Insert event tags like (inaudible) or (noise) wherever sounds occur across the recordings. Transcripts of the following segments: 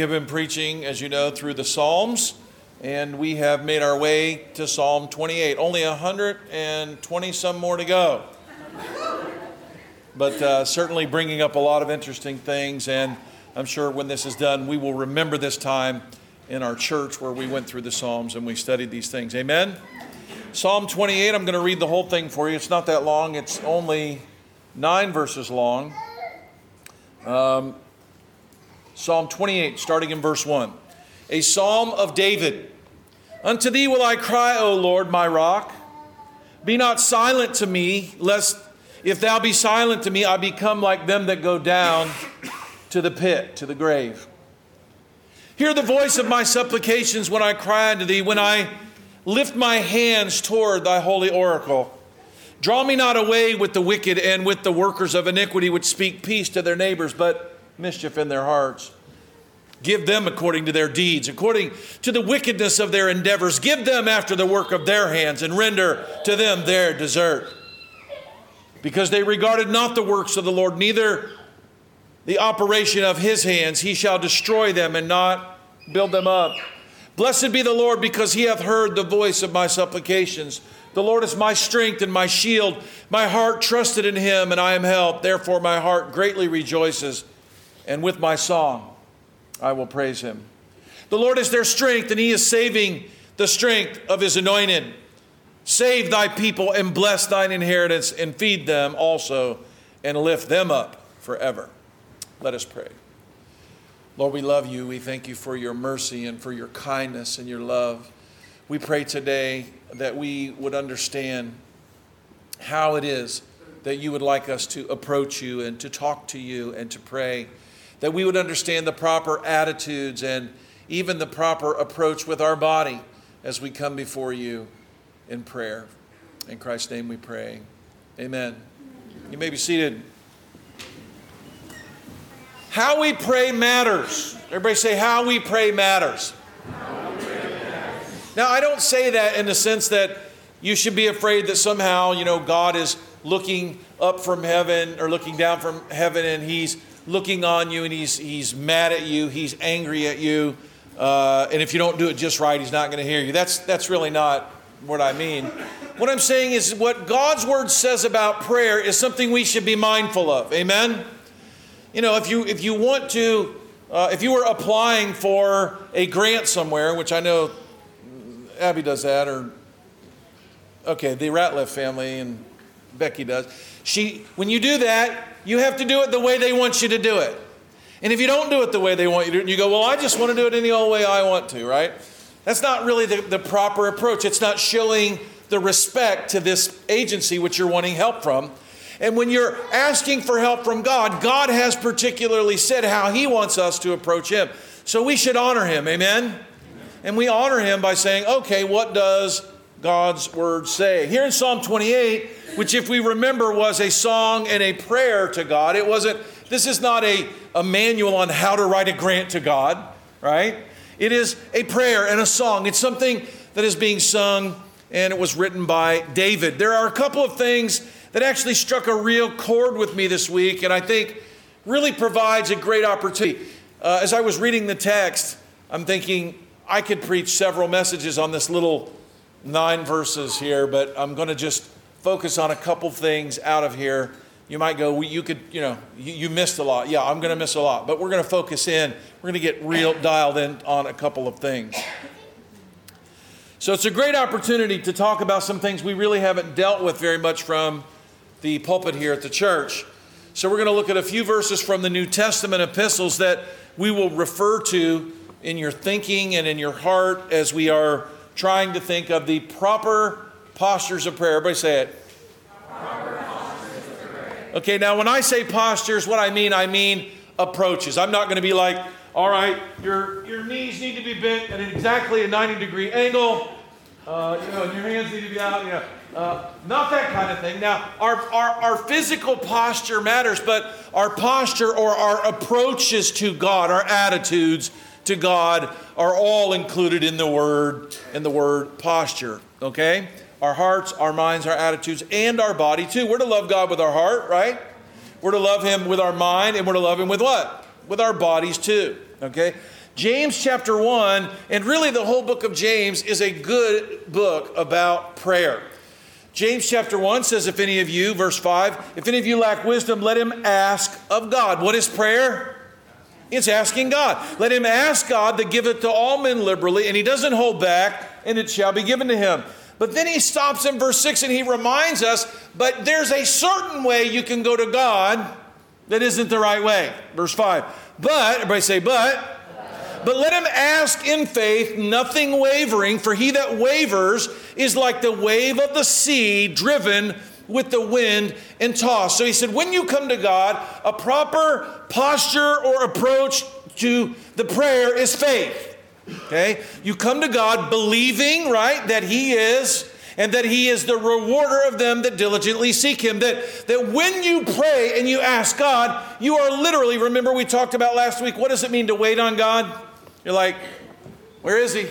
We have been preaching, as you know, through the Psalms, and we have made our way to Psalm 28. Only 120 some more to go. But uh, certainly bringing up a lot of interesting things, and I'm sure when this is done, we will remember this time in our church where we went through the Psalms and we studied these things. Amen? Psalm 28, I'm going to read the whole thing for you. It's not that long, it's only nine verses long. Um, Psalm 28, starting in verse 1. A psalm of David. Unto thee will I cry, O Lord, my rock. Be not silent to me, lest if thou be silent to me, I become like them that go down to the pit, to the grave. Hear the voice of my supplications when I cry unto thee, when I lift my hands toward thy holy oracle. Draw me not away with the wicked and with the workers of iniquity, which speak peace to their neighbors, but mischief in their hearts. Give them according to their deeds, according to the wickedness of their endeavors. Give them after the work of their hands, and render to them their desert. Because they regarded not the works of the Lord, neither the operation of his hands, he shall destroy them and not build them up. Blessed be the Lord, because he hath heard the voice of my supplications. The Lord is my strength and my shield. My heart trusted in him, and I am helped. Therefore, my heart greatly rejoices, and with my song I will praise him. The Lord is their strength, and he is saving the strength of his anointed. Save thy people and bless thine inheritance, and feed them also, and lift them up forever. Let us pray. Lord, we love you. We thank you for your mercy and for your kindness and your love. We pray today that we would understand how it is that you would like us to approach you and to talk to you and to pray, that we would understand the proper attitudes and even the proper approach with our body as we come before you in prayer. In Christ's name we pray. Amen. You may be seated. How we pray matters. Everybody say, How we pray matters. Now, I don't say that in the sense that you should be afraid that somehow, you know, God is looking up from heaven or looking down from heaven and he's looking on you and he's, he's mad at you, he's angry at you. Uh, and if you don't do it just right, he's not going to hear you. That's, that's really not what I mean. What I'm saying is what God's word says about prayer is something we should be mindful of. Amen? You know, if you, if you want to, uh, if you were applying for a grant somewhere, which I know Abby does that, or okay, the Ratliff family and Becky does. She, when you do that, you have to do it the way they want you to do it. And if you don't do it the way they want you to, you go, well, I just want to do it any old way I want to, right? That's not really the, the proper approach. It's not showing the respect to this agency which you're wanting help from. And when you're asking for help from God, God has particularly said how He wants us to approach Him. So we should honor Him. Amen? And we honor Him by saying, okay, what does God's Word say? Here in Psalm 28, which, if we remember, was a song and a prayer to God, it wasn't, this is not a, a manual on how to write a grant to God, right? It is a prayer and a song. It's something that is being sung and it was written by David. There are a couple of things that actually struck a real chord with me this week, and I think really provides a great opportunity. Uh, as I was reading the text, I'm thinking I could preach several messages on this little nine verses here, but I'm going to just focus on a couple things out of here. You might go, you could, you know, you, you missed a lot. Yeah, I'm going to miss a lot, but we're going to focus in. We're going to get real dialed in on a couple of things. So it's a great opportunity to talk about some things we really haven't dealt with very much from the pulpit here at the church. So we're going to look at a few verses from the New Testament epistles that we will refer to in your thinking and in your heart as we are trying to think of the proper postures of prayer. Everybody say it. Okay, now when I say postures, what I mean, I mean approaches. I'm not going to be like, all right, your, your knees need to be bent at exactly a 90 degree angle. Uh, you know, and your hands need to be out. You know, uh, not that kind of thing. Now, our, our, our physical posture matters, but our posture or our approaches to God, our attitudes to God, are all included in the word in the word posture. Okay, our hearts, our minds, our attitudes, and our body too. We're to love God with our heart, right? We're to love Him with our mind, and we're to love Him with what? With our bodies too. Okay. James chapter 1, and really the whole book of James is a good book about prayer. James chapter 1 says, If any of you, verse 5, if any of you lack wisdom, let him ask of God. What is prayer? It's asking God. Let him ask God to give it to all men liberally, and he doesn't hold back, and it shall be given to him. But then he stops in verse 6 and he reminds us, but there's a certain way you can go to God that isn't the right way. Verse 5. But, everybody say, but. But let him ask in faith, nothing wavering, for he that wavers is like the wave of the sea driven with the wind and tossed. So he said, when you come to God, a proper posture or approach to the prayer is faith. Okay? You come to God believing, right, that he is and that he is the rewarder of them that diligently seek him. That, that when you pray and you ask God, you are literally, remember we talked about last week, what does it mean to wait on God? You're like, where is he?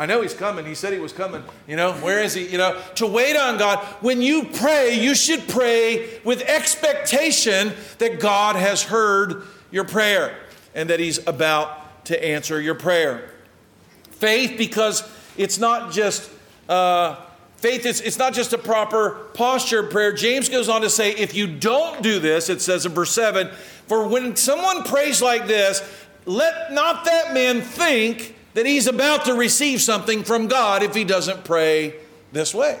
I know he's coming. He said he was coming. You know, where is he? You know, to wait on God. When you pray, you should pray with expectation that God has heard your prayer and that he's about to answer your prayer. Faith, because it's not just. Uh, Faith is it's not just a proper posture of prayer. James goes on to say, if you don't do this, it says in verse 7, for when someone prays like this, let not that man think that he's about to receive something from God if he doesn't pray this way.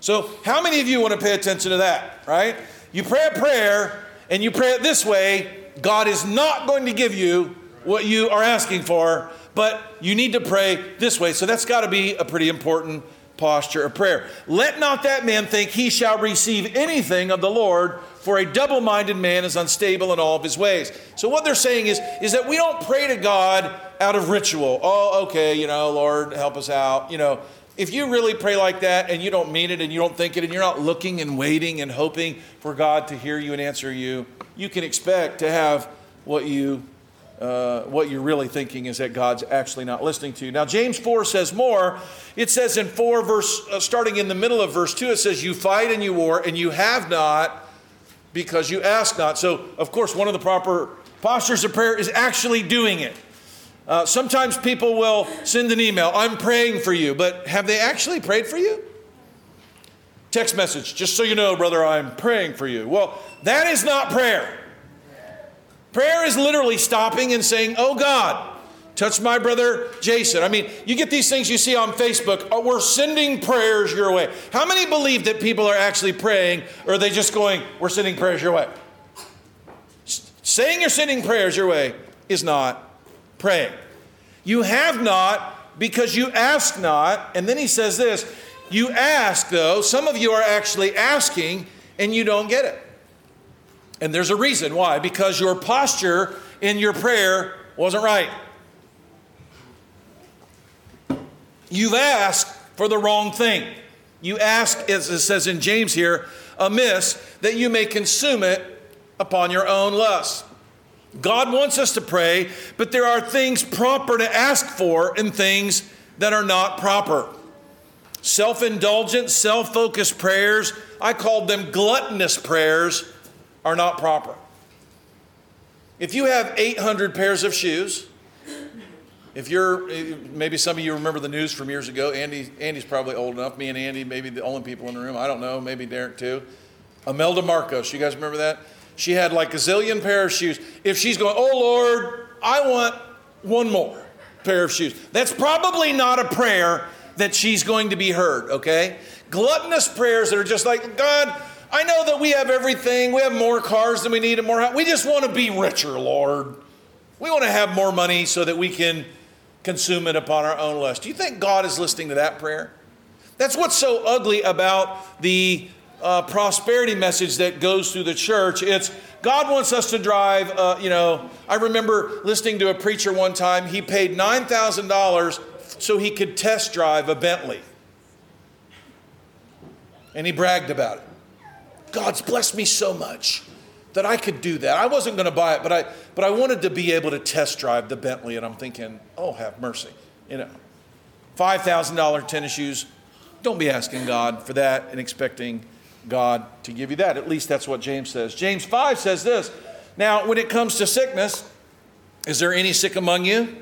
So, how many of you want to pay attention to that, right? You pray a prayer and you pray it this way, God is not going to give you what you are asking for, but you need to pray this way. So, that's got to be a pretty important posture of prayer. Let not that man think he shall receive anything of the Lord, for a double minded man is unstable in all of his ways. So, what they're saying is, is that we don't pray to God out of ritual. Oh, okay, you know, Lord, help us out. You know, if you really pray like that and you don't mean it and you don't think it and you're not looking and waiting and hoping for God to hear you and answer you, you can expect to have what you uh, what you're really thinking is that God's actually not listening to you. Now, James 4 says more. It says in 4, verse, uh, starting in the middle of verse 2, it says, You fight and you war, and you have not because you ask not. So, of course, one of the proper postures of prayer is actually doing it. Uh, sometimes people will send an email, I'm praying for you, but have they actually prayed for you? Text message, just so you know, brother, I'm praying for you. Well, that is not prayer. Prayer is literally stopping and saying, Oh God, touch my brother Jason. I mean, you get these things you see on Facebook, oh, we're sending prayers your way. How many believe that people are actually praying, or are they just going, We're sending prayers your way? Saying you're sending prayers your way is not praying. You have not because you ask not. And then he says this you ask, though, some of you are actually asking and you don't get it. And there's a reason why because your posture in your prayer wasn't right. You've asked for the wrong thing. You ask, as it says in James here, amiss, that you may consume it upon your own lust. God wants us to pray, but there are things proper to ask for and things that are not proper. Self indulgent, self focused prayers, I called them gluttonous prayers, are not proper. If you have 800 pairs of shoes, If you're, maybe some of you remember the news from years ago. Andy, Andy's probably old enough. Me and Andy, maybe the only people in the room. I don't know. Maybe Derek too. Imelda Marcos. You guys remember that? She had like a zillion pair of shoes. If she's going, oh Lord, I want one more pair of shoes. That's probably not a prayer that she's going to be heard, okay? Gluttonous prayers that are just like, God, I know that we have everything. We have more cars than we need and more. We just want to be richer, Lord. We want to have more money so that we can consume it upon our own lust. Do you think God is listening to that prayer? That's what's so ugly about the uh, prosperity message that goes through the church. It's God wants us to drive, uh, you know. I remember listening to a preacher one time, he paid $9,000 so he could test drive a Bentley. And he bragged about it. God's blessed me so much that I could do that. I wasn't going to buy it, but I, but I wanted to be able to test drive the Bentley. And I'm thinking, oh, have mercy. You know, $5,000 tennis shoes. Don't be asking God for that and expecting God to give you that. At least that's what James says. James 5 says this Now, when it comes to sickness, is there any sick among you?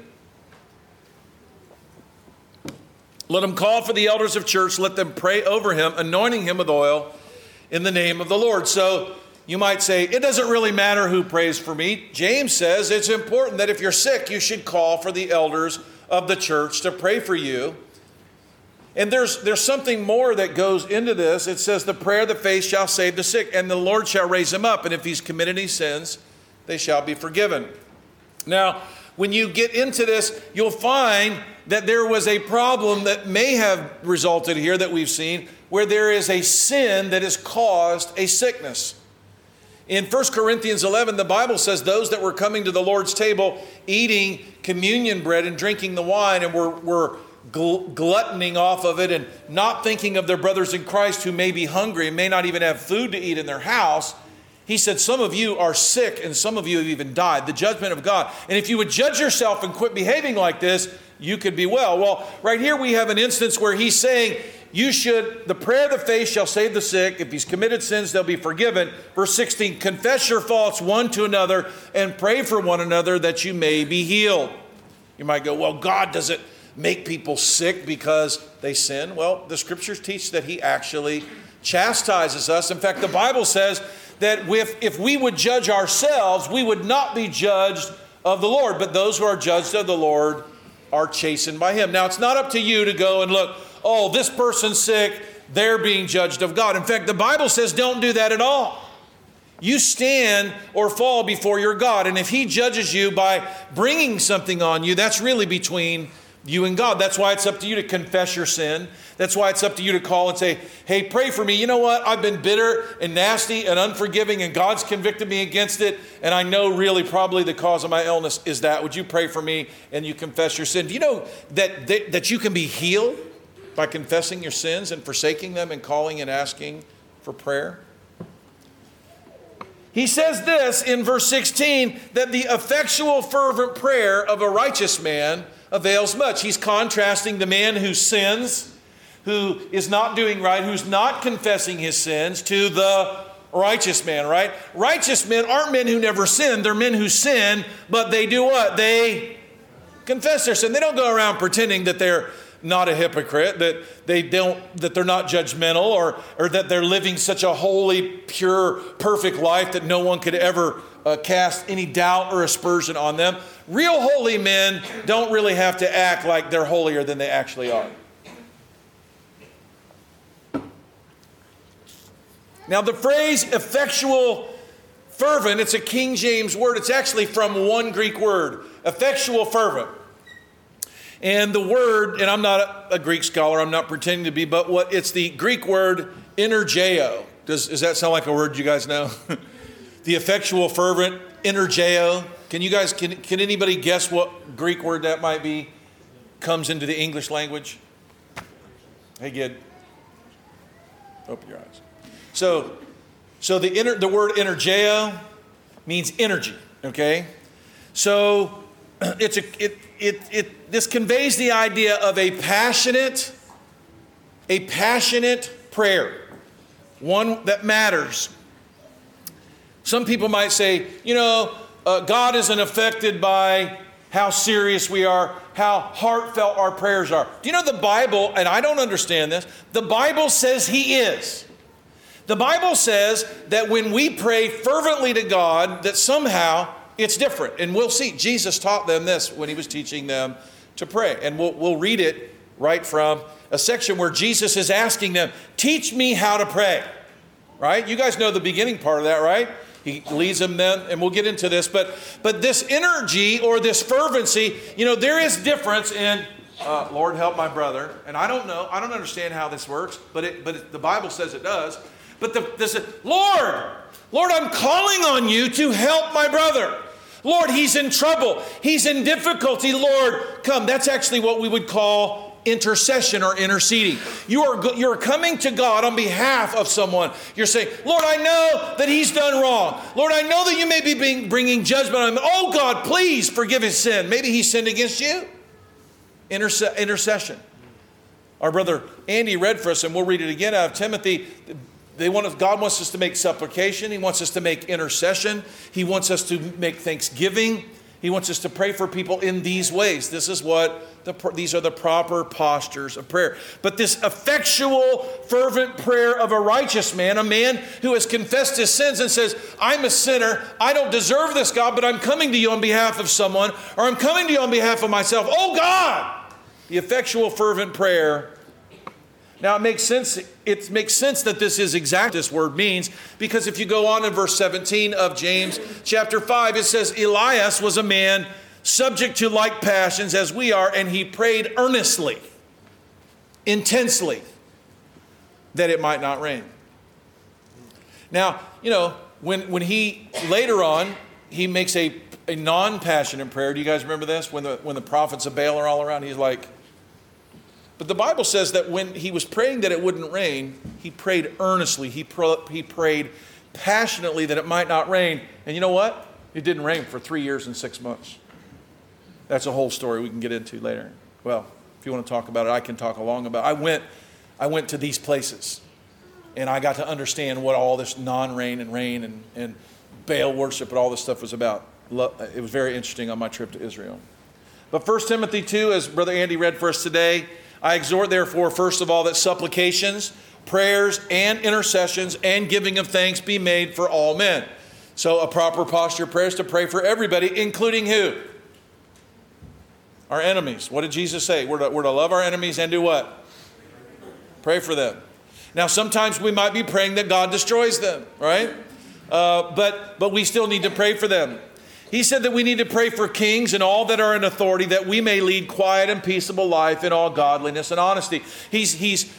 Let them call for the elders of church, let them pray over him, anointing him with oil in the name of the Lord. So you might say, it doesn't really matter who prays for me. James says it's important that if you're sick, you should call for the elders of the church to pray for you. And there's, there's something more that goes into this. It says, The prayer of the faith shall save the sick, and the Lord shall raise him up. And if he's committed any sins, they shall be forgiven. Now, when you get into this, you'll find that there was a problem that may have resulted here that we've seen, where there is a sin that has caused a sickness. In 1 Corinthians 11, the Bible says those that were coming to the Lord's table, eating communion bread and drinking the wine, and were, were gluttoning off of it and not thinking of their brothers in Christ who may be hungry and may not even have food to eat in their house. He said, Some of you are sick and some of you have even died. The judgment of God. And if you would judge yourself and quit behaving like this, you could be well. Well, right here we have an instance where he's saying, You should, the prayer of the faith shall save the sick. If he's committed sins, they'll be forgiven. Verse 16, confess your faults one to another and pray for one another that you may be healed. You might go, Well, God doesn't make people sick because they sin? Well, the scriptures teach that he actually chastises us. In fact, the Bible says that if, if we would judge ourselves, we would not be judged of the Lord, but those who are judged of the Lord are chastened by him. Now, it's not up to you to go and look, oh, this person's sick, they're being judged of God. In fact, the Bible says don't do that at all. You stand or fall before your God. And if He judges you by bringing something on you, that's really between you and God. That's why it's up to you to confess your sin. That's why it's up to you to call and say, Hey, pray for me. You know what? I've been bitter and nasty and unforgiving, and God's convicted me against it. And I know really probably the cause of my illness is that. Would you pray for me? And you confess your sin. Do you know that, that, that you can be healed by confessing your sins and forsaking them and calling and asking for prayer? He says this in verse 16 that the effectual, fervent prayer of a righteous man avails much. He's contrasting the man who sins, who is not doing right, who's not confessing his sins, to the righteous man, right? Righteous men aren't men who never sin. They're men who sin, but they do what? They confess their sin. They don't go around pretending that they're not a hypocrite, that they don't, that they're not judgmental, or, or that they're living such a holy, pure, perfect life that no one could ever uh, cast any doubt or aspersion on them. Real holy men don't really have to act like they're holier than they actually are. Now, the phrase effectual fervent, it's a King James word. It's actually from one Greek word, effectual fervent. And the word, and I'm not a Greek scholar, I'm not pretending to be, but what it's the Greek word energeo. Does, does that sound like a word you guys know? (laughs) the effectual, fervent, energeo. Can you guys, can, can anybody guess what Greek word that might be? Comes into the English language? Hey, Gid. Open your eyes. So, so the, inner, the word energeo means energy, okay? So (clears throat) it's a, it, it, it, this conveys the idea of a passionate, a passionate prayer, one that matters. Some people might say, you know, uh, God isn't affected by how serious we are, how heartfelt our prayers are. Do you know the Bible, and I don't understand this, the Bible says He is. The Bible says that when we pray fervently to God, that somehow it's different. And we'll see. Jesus taught them this when He was teaching them to pray. And we'll, we'll read it right from a section where Jesus is asking them, Teach me how to pray. Right? You guys know the beginning part of that, right? He leads them then, and we'll get into this. But but this energy or this fervency, you know, there is difference in uh, Lord help my brother. And I don't know, I don't understand how this works, but it, but it, the Bible says it does. But the, this, Lord, Lord, I'm calling on you to help my brother. Lord, he's in trouble. He's in difficulty. Lord, come. That's actually what we would call intercession or interceding. You are, you're coming to God on behalf of someone. You're saying, Lord, I know that he's done wrong. Lord, I know that you may be being, bringing judgment on him. Oh, God, please forgive his sin. Maybe he sinned against you. Intercession. Our brother Andy read for us, and we'll read it again out of Timothy. They want God wants us to make supplication. He wants us to make intercession. He wants us to make thanksgiving. He wants us to pray for people in these ways. This is what the, these are the proper postures of prayer. But this effectual, fervent prayer of a righteous man, a man who has confessed his sins and says, I'm a sinner. I don't deserve this, God, but I'm coming to you on behalf of someone, or I'm coming to you on behalf of myself. Oh, God! The effectual, fervent prayer now it makes sense. It makes sense that this is exact this word means because if you go on in verse 17 of James chapter 5, it says Elias was a man subject to like passions as we are, and he prayed earnestly, intensely, that it might not rain. Now, you know, when when he later on he makes a, a non-passionate prayer. Do you guys remember this? When the when the prophets of Baal are all around, he's like, but the Bible says that when he was praying that it wouldn't rain, he prayed earnestly. He, he prayed passionately that it might not rain. And you know what? It didn't rain for three years and six months. That's a whole story we can get into later. Well, if you want to talk about it, I can talk along about it. I went, I went to these places and I got to understand what all this non rain and rain and, and Baal worship and all this stuff was about. It was very interesting on my trip to Israel. But 1 Timothy 2, as Brother Andy read for us today, I exhort, therefore, first of all, that supplications, prayers, and intercessions and giving of thanks be made for all men. So, a proper posture of prayer is to pray for everybody, including who? Our enemies. What did Jesus say? We're to, we're to love our enemies and do what? Pray for them. Now, sometimes we might be praying that God destroys them, right? Uh, but, but we still need to pray for them. He said that we need to pray for kings and all that are in authority that we may lead quiet and peaceable life in all godliness and honesty. He's, he's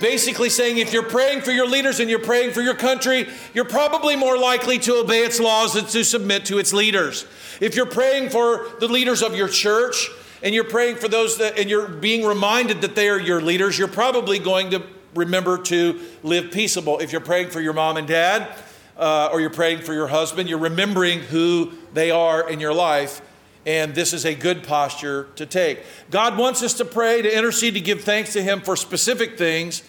basically saying if you're praying for your leaders and you're praying for your country, you're probably more likely to obey its laws than to submit to its leaders. If you're praying for the leaders of your church and you're praying for those that, and you're being reminded that they are your leaders, you're probably going to remember to live peaceable. If you're praying for your mom and dad, uh, or you're praying for your husband, you're remembering who they are in your life. And this is a good posture to take. God wants us to pray, to intercede, to give thanks to Him for specific things.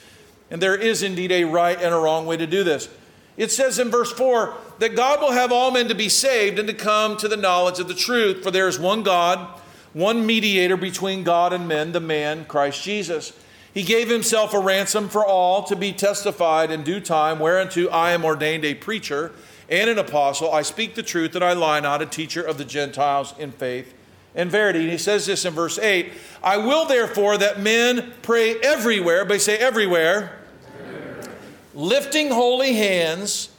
And there is indeed a right and a wrong way to do this. It says in verse 4 that God will have all men to be saved and to come to the knowledge of the truth. For there is one God, one mediator between God and men, the man, Christ Jesus he gave himself a ransom for all to be testified in due time, whereunto I am ordained a preacher and an apostle. I speak the truth and I lie not, a teacher of the Gentiles in faith and verity. And he says this in verse 8 I will therefore that men pray everywhere, but say everywhere, everywhere. lifting holy hands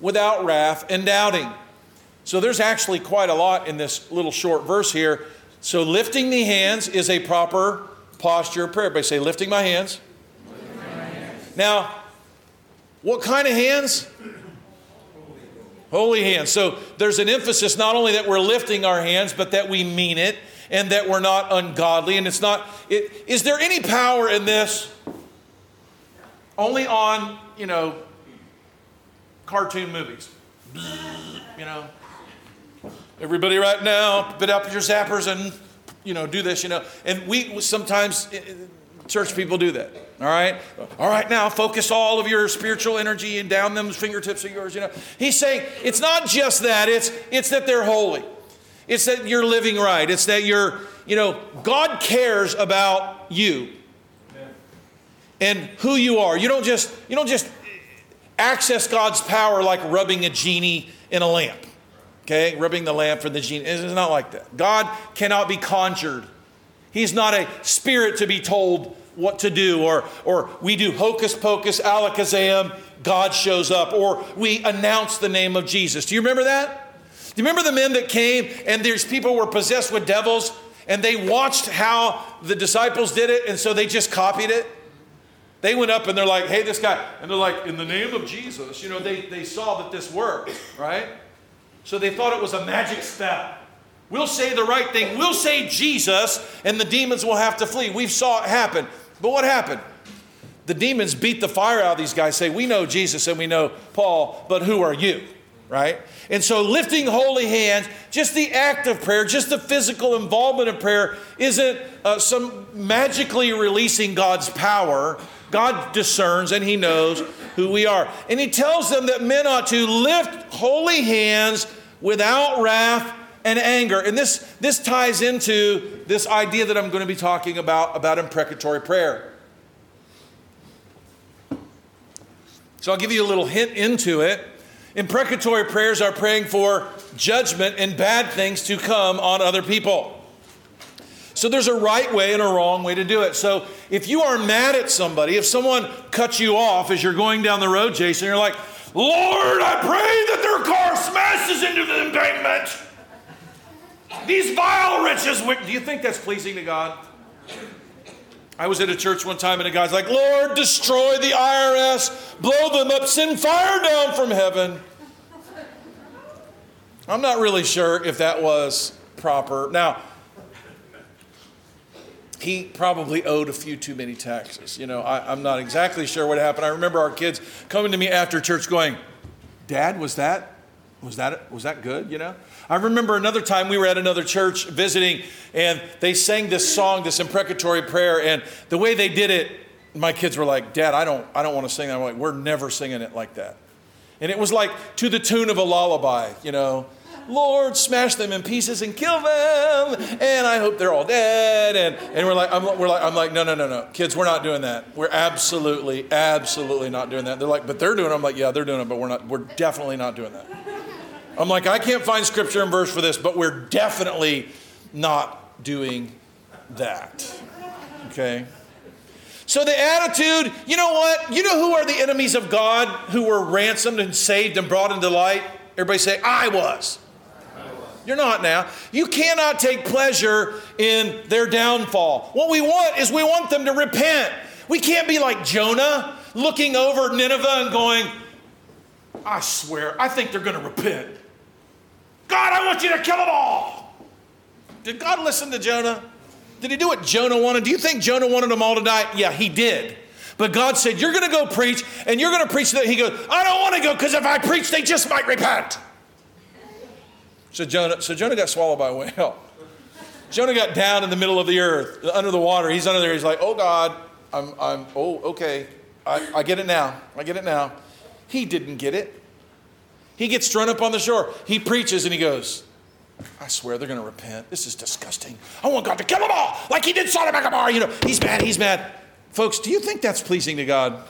without wrath and doubting. So there's actually quite a lot in this little short verse here. So lifting the hands is a proper posture of prayer. By say, lifting my hands. Lifting my hands. Now, what kind of hands? Holy hands. So there's an emphasis not only that we're lifting our hands, but that we mean it and that we're not ungodly. And it's not, it, is there any power in this? Only on, you know, cartoon movies. You know, everybody right now, put up your zappers and you know, do this, you know. And we sometimes, eh, eh, church people do that. All right? All right, now focus all of your spiritual energy and down them fingertips of yours, you know. He's saying it's not just that, it's, it's that they're holy. It's that you're living right. It's that you're, you know, God cares about you and who you are. You don't just you don't just access God's power like rubbing a genie in a lamp. Okay? Rubbing the lamp for the genie. It's not like that. God cannot be conjured. He's not a spirit to be told what to do, or, or we do hocus pocus, alakazam, God shows up, or we announce the name of Jesus. Do you remember that? Do you remember the men that came and these people were possessed with devils and they watched how the disciples did it and so they just copied it? They went up and they're like, hey, this guy, and they're like, in the name of Jesus, you know, they, they saw that this worked, right? So they thought it was a magic spell. We'll say the right thing. We'll say Jesus, and the demons will have to flee. We saw it happen. But what happened? The demons beat the fire out of these guys, say, We know Jesus and we know Paul, but who are you? Right? And so lifting holy hands, just the act of prayer, just the physical involvement of prayer, isn't uh, some magically releasing God's power. God discerns and He knows who we are. And He tells them that men ought to lift holy hands without wrath and anger. And this, this ties into this idea that I'm going to be talking about, about imprecatory prayer. So I'll give you a little hint into it. Imprecatory prayers are praying for judgment and bad things to come on other people. So there's a right way and a wrong way to do it. So if you are mad at somebody, if someone cuts you off as you're going down the road, Jason, you're like, Lord, I pray that their car smashes into the embankment. These vile riches. Do you think that's pleasing to God? I was at a church one time and a guy's like, Lord, destroy the IRS, blow them up, send fire down from heaven. I'm not really sure if that was proper. Now, he probably owed a few too many taxes. You know, I, am not exactly sure what happened. I remember our kids coming to me after church going, Dad, was that, was that, was that good? You know? I remember another time we were at another church visiting, and they sang this song, this imprecatory prayer, and the way they did it, my kids were like, "Dad, I don't, I don't want to sing that." I'm like, "We're never singing it like that." And it was like to the tune of a lullaby, you know. Lord, smash them in pieces and kill them, and I hope they're all dead. And, and we're like, I'm, we're like, I'm like, no, no, no, no, kids, we're not doing that. We're absolutely, absolutely not doing that. They're like, but they're doing. it. I'm like, yeah, they're doing it, but we're not. We're definitely not doing that. I'm like, I can't find scripture and verse for this, but we're definitely not doing that. Okay? So the attitude, you know what? You know who are the enemies of God who were ransomed and saved and brought into light? Everybody say, I was. You're not now. You cannot take pleasure in their downfall. What we want is we want them to repent. We can't be like Jonah looking over Nineveh and going, I swear, I think they're going to repent. God, I want you to kill them all. Did God listen to Jonah? Did he do what Jonah wanted? Do you think Jonah wanted them all to die? Yeah, he did. But God said, You're going to go preach, and you're going to preach that. He goes, I don't want to go because if I preach, they just might repent. So Jonah, so Jonah got swallowed by a whale. Jonah got down in the middle of the earth, under the water. He's under there. He's like, Oh God, I'm, I'm oh, okay. I, I get it now. I get it now. He didn't get it. He gets thrown up on the shore. He preaches and he goes, I swear they're going to repent. This is disgusting. I want God to kill them all, like He did Sodom and Gomorrah. You know, He's mad. He's mad. Folks, do you think that's pleasing to God?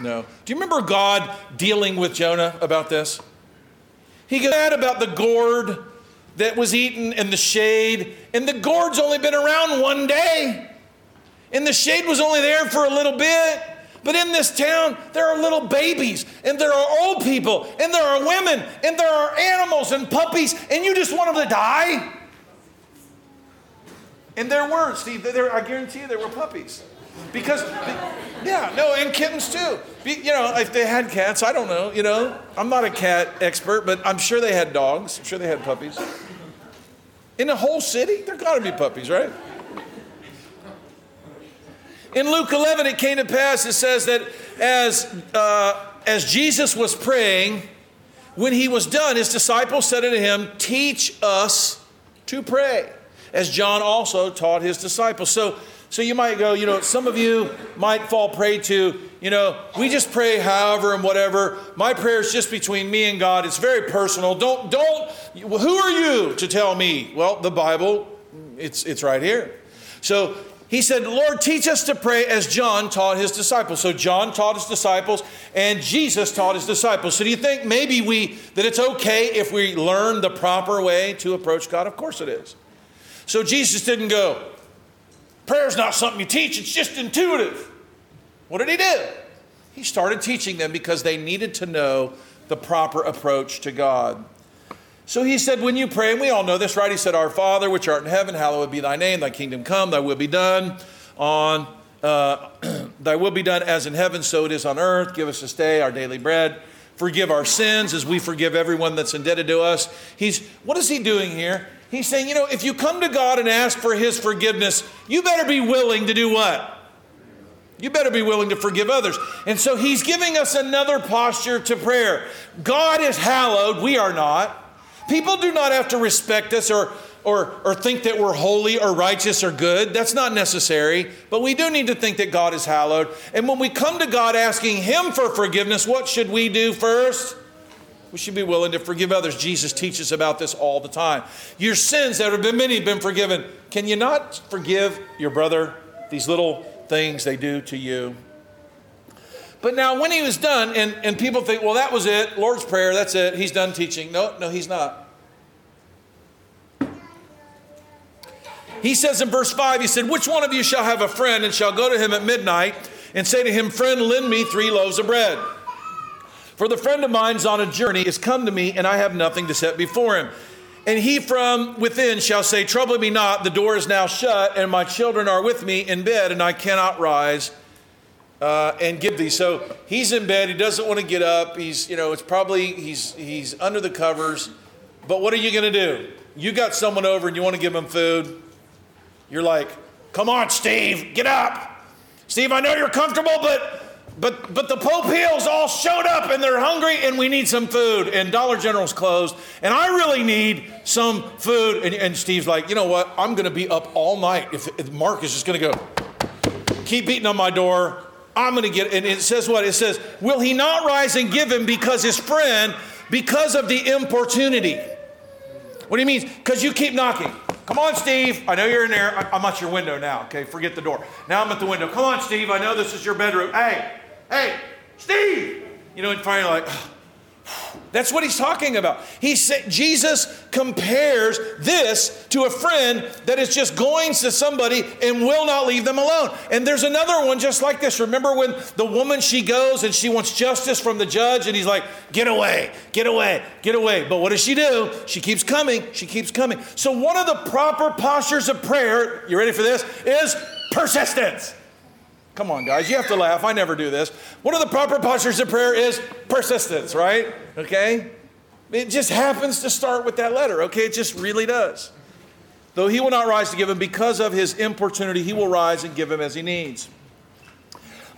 No. Do you remember God dealing with Jonah about this? He got mad about the gourd that was eaten in the shade, and the gourd's only been around one day, and the shade was only there for a little bit. But in this town, there are little babies, and there are old people, and there are women, and there are animals and puppies, and you just want them to die? And there were, Steve, there, I guarantee you there were puppies. Because, yeah, no, and kittens too. You know, if they had cats, I don't know, you know. I'm not a cat expert, but I'm sure they had dogs. I'm sure they had puppies. In a whole city, there gotta be puppies, right? In Luke 11, it came to pass, it says that as, uh, as Jesus was praying, when he was done, his disciples said unto him, Teach us to pray. as John also taught his disciples. So, so you might go, you know, some of you might fall prey to, you know, we just pray however and whatever. My prayer is just between me and God. It's very personal. Don't, don't, who are you to tell me? Well, the Bible, it's, it's right here. So he said, Lord, teach us to pray as John taught his disciples. So John taught his disciples and Jesus taught his disciples. So do you think maybe we that it's okay if we learn the proper way to approach God? Of course it is. So Jesus didn't go, prayer's not something you teach, it's just intuitive. What did he do? He started teaching them because they needed to know the proper approach to God. So he said, When you pray, and we all know this, right? He said, Our Father, which art in heaven, hallowed be thy name, thy kingdom come, thy will be done on, uh, (clears throat) thy will be done as in heaven, so it is on earth. Give us this day our daily bread. Forgive our sins as we forgive everyone that's indebted to us. He's, what is he doing here? He's saying, you know, if you come to God and ask for his forgiveness, you better be willing to do what? You better be willing to forgive others. And so he's giving us another posture to prayer. God is hallowed, we are not. People do not have to respect us or, or, or think that we're holy or righteous or good. That's not necessary. But we do need to think that God is hallowed. And when we come to God asking Him for forgiveness, what should we do first? We should be willing to forgive others. Jesus teaches about this all the time. Your sins that have been many have been forgiven. Can you not forgive your brother these little things they do to you? But now, when he was done, and, and people think, well, that was it, Lord's Prayer, that's it, he's done teaching. No, no, he's not. He says in verse 5, he said, Which one of you shall have a friend and shall go to him at midnight and say to him, Friend, lend me three loaves of bread? For the friend of mine's on a journey, is come to me, and I have nothing to set before him. And he from within shall say, Trouble me not, the door is now shut, and my children are with me in bed, and I cannot rise uh, and give these. So he's in bed. He doesn't want to get up. He's, you know, it's probably he's he's under the covers. But what are you going to do? You got someone over and you want to give him food. You're like, come on, Steve, get up. Steve, I know you're comfortable, but but but the Pope Hills all showed up and they're hungry and we need some food. And Dollar General's closed. And I really need some food. And, and Steve's like, you know what? I'm going to be up all night if, if Mark is just going to go keep beating on my door I'm going to get, and it says what? It says, Will he not rise and give him because his friend, because of the importunity? What do you mean? Because you keep knocking. Come on, Steve. I know you're in there. I'm at your window now. Okay, forget the door. Now I'm at the window. Come on, Steve. I know this is your bedroom. Hey, hey, Steve. You know, and finally, like, that's what he's talking about. He said Jesus compares this to a friend that is just going to somebody and will not leave them alone. And there's another one just like this. Remember when the woman she goes and she wants justice from the judge and he's like, "Get away. Get away. Get away." But what does she do? She keeps coming. She keeps coming. So one of the proper postures of prayer, you ready for this? Is persistence. Come on, guys, you have to laugh. I never do this. One of the proper postures of prayer is persistence, right? Okay? It just happens to start with that letter, okay? It just really does. Though he will not rise to give him because of his importunity, he will rise and give him as he needs.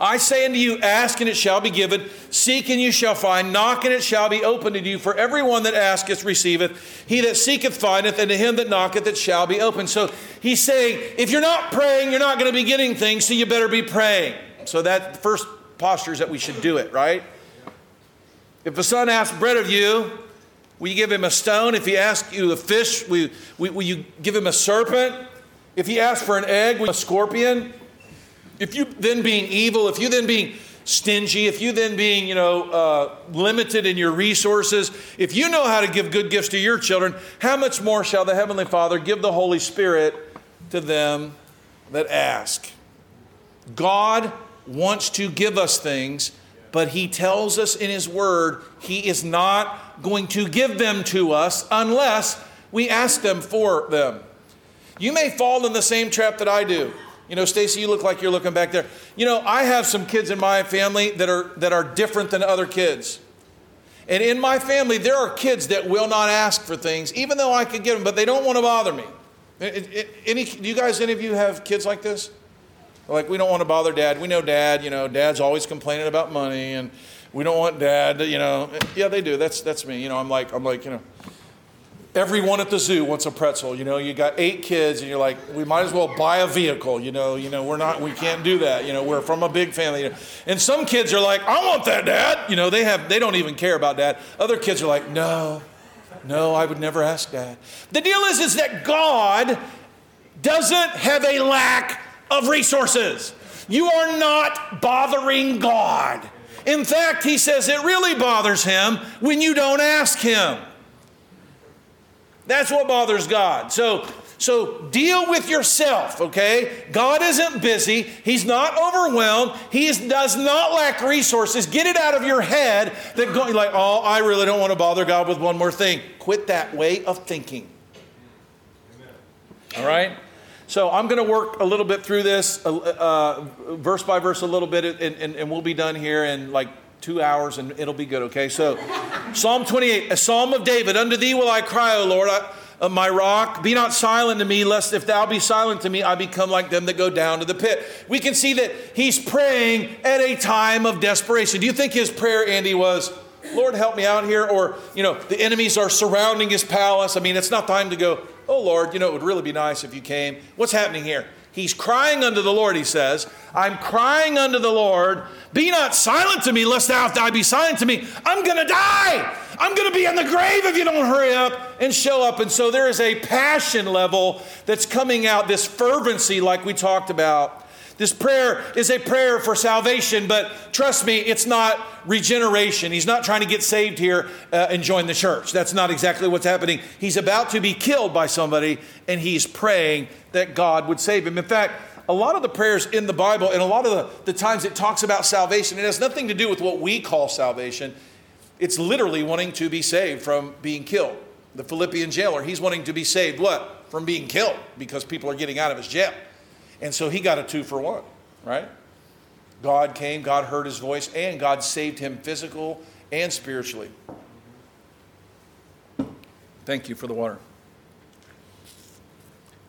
I say unto you, ask and it shall be given, seek and you shall find, knock and it shall be opened unto you. For everyone that asketh receiveth, he that seeketh findeth, and to him that knocketh it shall be opened. So he's saying, if you're not praying, you're not going to be getting things, so you better be praying. So that first posture is that we should do it, right? If a son asks bread of you, will you give him a stone? If he asks you a fish, will, will, will you give him a serpent? If he asks for an egg, will a scorpion? If you then being evil, if you then being stingy, if you then being, you know, uh, limited in your resources, if you know how to give good gifts to your children, how much more shall the Heavenly Father give the Holy Spirit to them that ask? God wants to give us things, but He tells us in His Word He is not going to give them to us unless we ask them for them. You may fall in the same trap that I do. You know, Stacy, you look like you're looking back there. You know, I have some kids in my family that are that are different than other kids. And in my family, there are kids that will not ask for things, even though I could give them, but they don't want to bother me. Any, do you guys, any of you have kids like this? Like, we don't want to bother dad. We know dad, you know, dad's always complaining about money, and we don't want dad to, you know. Yeah, they do. That's, that's me. You know, I'm like, I'm like, you know, everyone at the zoo wants a pretzel. You know, you got eight kids, and you're like, we might as well buy a vehicle. You know, you know, we're not, we can't do that. You know, we're from a big family. And some kids are like, I want that, Dad. You know, they have, they don't even care about Dad. Other kids are like, no, no, I would never ask Dad. The deal is, is that God doesn't have a lack of resources. You are not bothering God. In fact, he says it really bothers him when you don't ask him. That's what bothers God. So, so deal with yourself, okay? God isn't busy. He's not overwhelmed. He is, does not lack resources. Get it out of your head that going like, oh, I really don't want to bother God with one more thing. Quit that way of thinking. All right? So I'm going to work a little bit through this, uh, uh, verse by verse, a little bit, and, and, and we'll be done here in like two hours and it'll be good, okay? So, Psalm 28, a psalm of David. Unto thee will I cry, O Lord, I, uh, my rock. Be not silent to me, lest if thou be silent to me, I become like them that go down to the pit. We can see that he's praying at a time of desperation. Do you think his prayer, Andy, was, Lord, help me out here? Or, you know, the enemies are surrounding his palace. I mean, it's not time to go, oh, Lord, you know, it would really be nice if you came. What's happening here? He's crying unto the Lord, he says. I'm crying unto the Lord. Be not silent to me, lest thou die be silent to me. I'm going to die. I'm going to be in the grave if you don't hurry up and show up. And so there is a passion level that's coming out, this fervency, like we talked about. This prayer is a prayer for salvation, but trust me, it's not regeneration. He's not trying to get saved here uh, and join the church. That's not exactly what's happening. He's about to be killed by somebody, and he's praying that God would save him. In fact, a lot of the prayers in the Bible and a lot of the, the times it talks about salvation, it has nothing to do with what we call salvation. It's literally wanting to be saved from being killed. The Philippian jailer, he's wanting to be saved what? From being killed because people are getting out of his jail. And so he got a two for one, right? God came, God heard his voice, and God saved him physical and spiritually. Thank you for the water.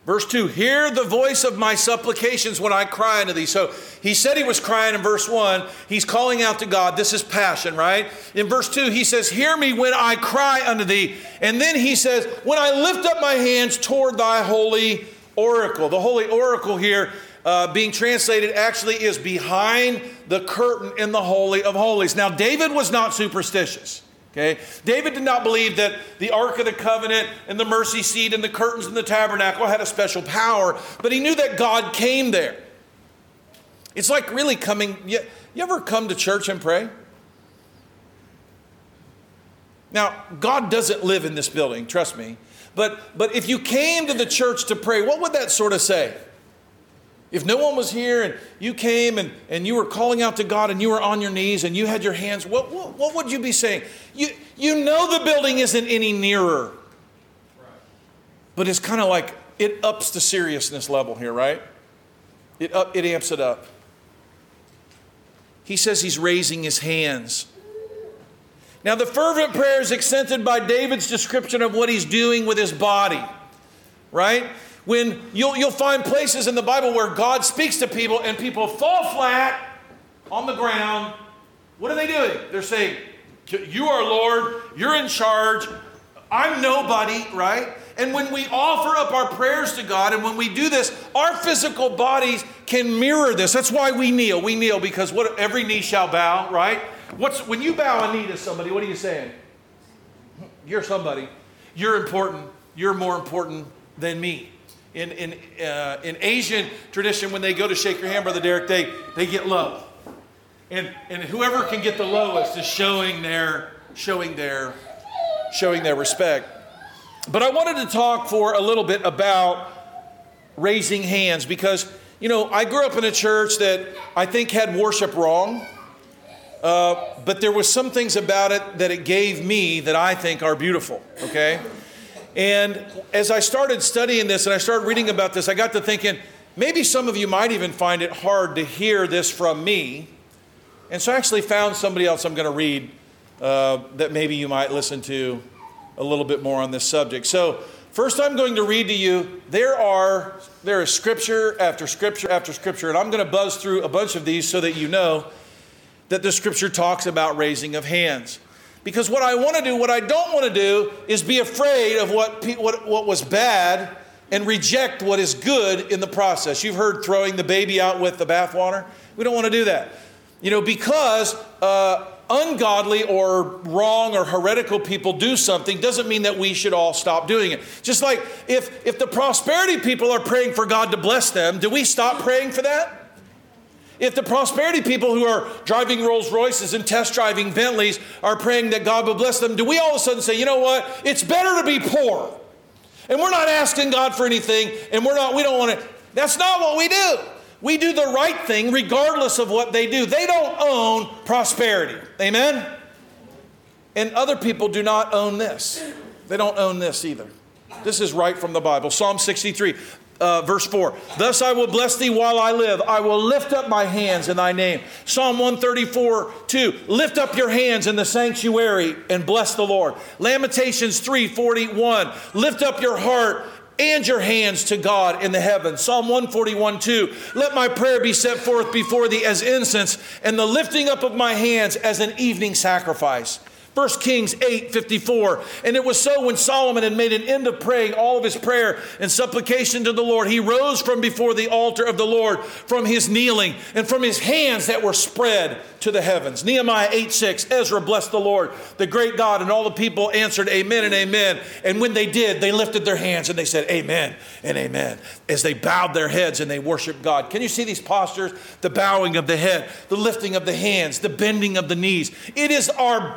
Verse 2 Hear the voice of my supplications when I cry unto thee. So he said he was crying in verse 1. He's calling out to God. This is passion, right? In verse 2, he says, Hear me when I cry unto thee. And then he says, When I lift up my hands toward thy holy oracle. The holy oracle here, uh, being translated, actually is behind the curtain in the Holy of Holies. Now, David was not superstitious. Okay? David did not believe that the Ark of the Covenant and the mercy seat and the curtains in the tabernacle had a special power, but he knew that God came there. It's like really coming. You, you ever come to church and pray? Now, God doesn't live in this building, trust me. But, but if you came to the church to pray, what would that sort of say? If no one was here and you came and, and you were calling out to God and you were on your knees and you had your hands, what, what, what would you be saying? You, you know the building isn't any nearer. But it's kind of like it ups the seriousness level here, right? It, up, it amps it up. He says he's raising his hands. Now, the fervent prayer is accented by David's description of what he's doing with his body, right? when you'll, you'll find places in the Bible where God speaks to people and people fall flat on the ground. What are they doing? They're saying, You are Lord, you're in charge, I'm nobody, right? And when we offer up our prayers to God and when we do this, our physical bodies can mirror this. That's why we kneel. We kneel because what every knee shall bow, right? What's when you bow a knee to somebody, what are you saying? You're somebody. You're important. You're more important than me in, in, uh, in Asian tradition, when they go to shake your hand, Brother Derek, they, they get low. And, and whoever can get the lowest is showing their, showing, their, showing their respect. But I wanted to talk for a little bit about raising hands because, you know, I grew up in a church that I think had worship wrong. Uh, but there was some things about it that it gave me that I think are beautiful, okay? And as I started studying this and I started reading about this, I got to thinking maybe some of you might even find it hard to hear this from me. And so I actually found somebody else I'm going to read uh, that maybe you might listen to a little bit more on this subject. So, first, I'm going to read to you. There are there is scripture after scripture after scripture, and I'm going to buzz through a bunch of these so that you know that the scripture talks about raising of hands. Because what I want to do, what I don't want to do, is be afraid of what, what, what was bad and reject what is good in the process. You've heard throwing the baby out with the bathwater. We don't want to do that. You know, because uh, ungodly or wrong or heretical people do something doesn't mean that we should all stop doing it. Just like if, if the prosperity people are praying for God to bless them, do we stop praying for that? If the prosperity people who are driving Rolls Royces and test driving Bentleys are praying that God will bless them, do we all of a sudden say, you know what? It's better to be poor. And we're not asking God for anything, and we're not, we don't want to. That's not what we do. We do the right thing regardless of what they do. They don't own prosperity. Amen? And other people do not own this. They don't own this either. This is right from the Bible. Psalm 63, uh, verse 4. Thus I will bless thee while I live. I will lift up my hands in thy name. Psalm 134, 2. Lift up your hands in the sanctuary and bless the Lord. Lamentations 3, 41. Lift up your heart and your hands to God in the heavens. Psalm 141 2. Let my prayer be set forth before thee as incense, and the lifting up of my hands as an evening sacrifice. 1 Kings 8 54. And it was so when Solomon had made an end of praying all of his prayer and supplication to the Lord, he rose from before the altar of the Lord from his kneeling and from his hands that were spread to the heavens. Nehemiah 8 6. Ezra blessed the Lord, the great God, and all the people answered, Amen and Amen. And when they did, they lifted their hands and they said, Amen and Amen, as they bowed their heads and they worshiped God. Can you see these postures? The bowing of the head, the lifting of the hands, the bending of the knees. It is our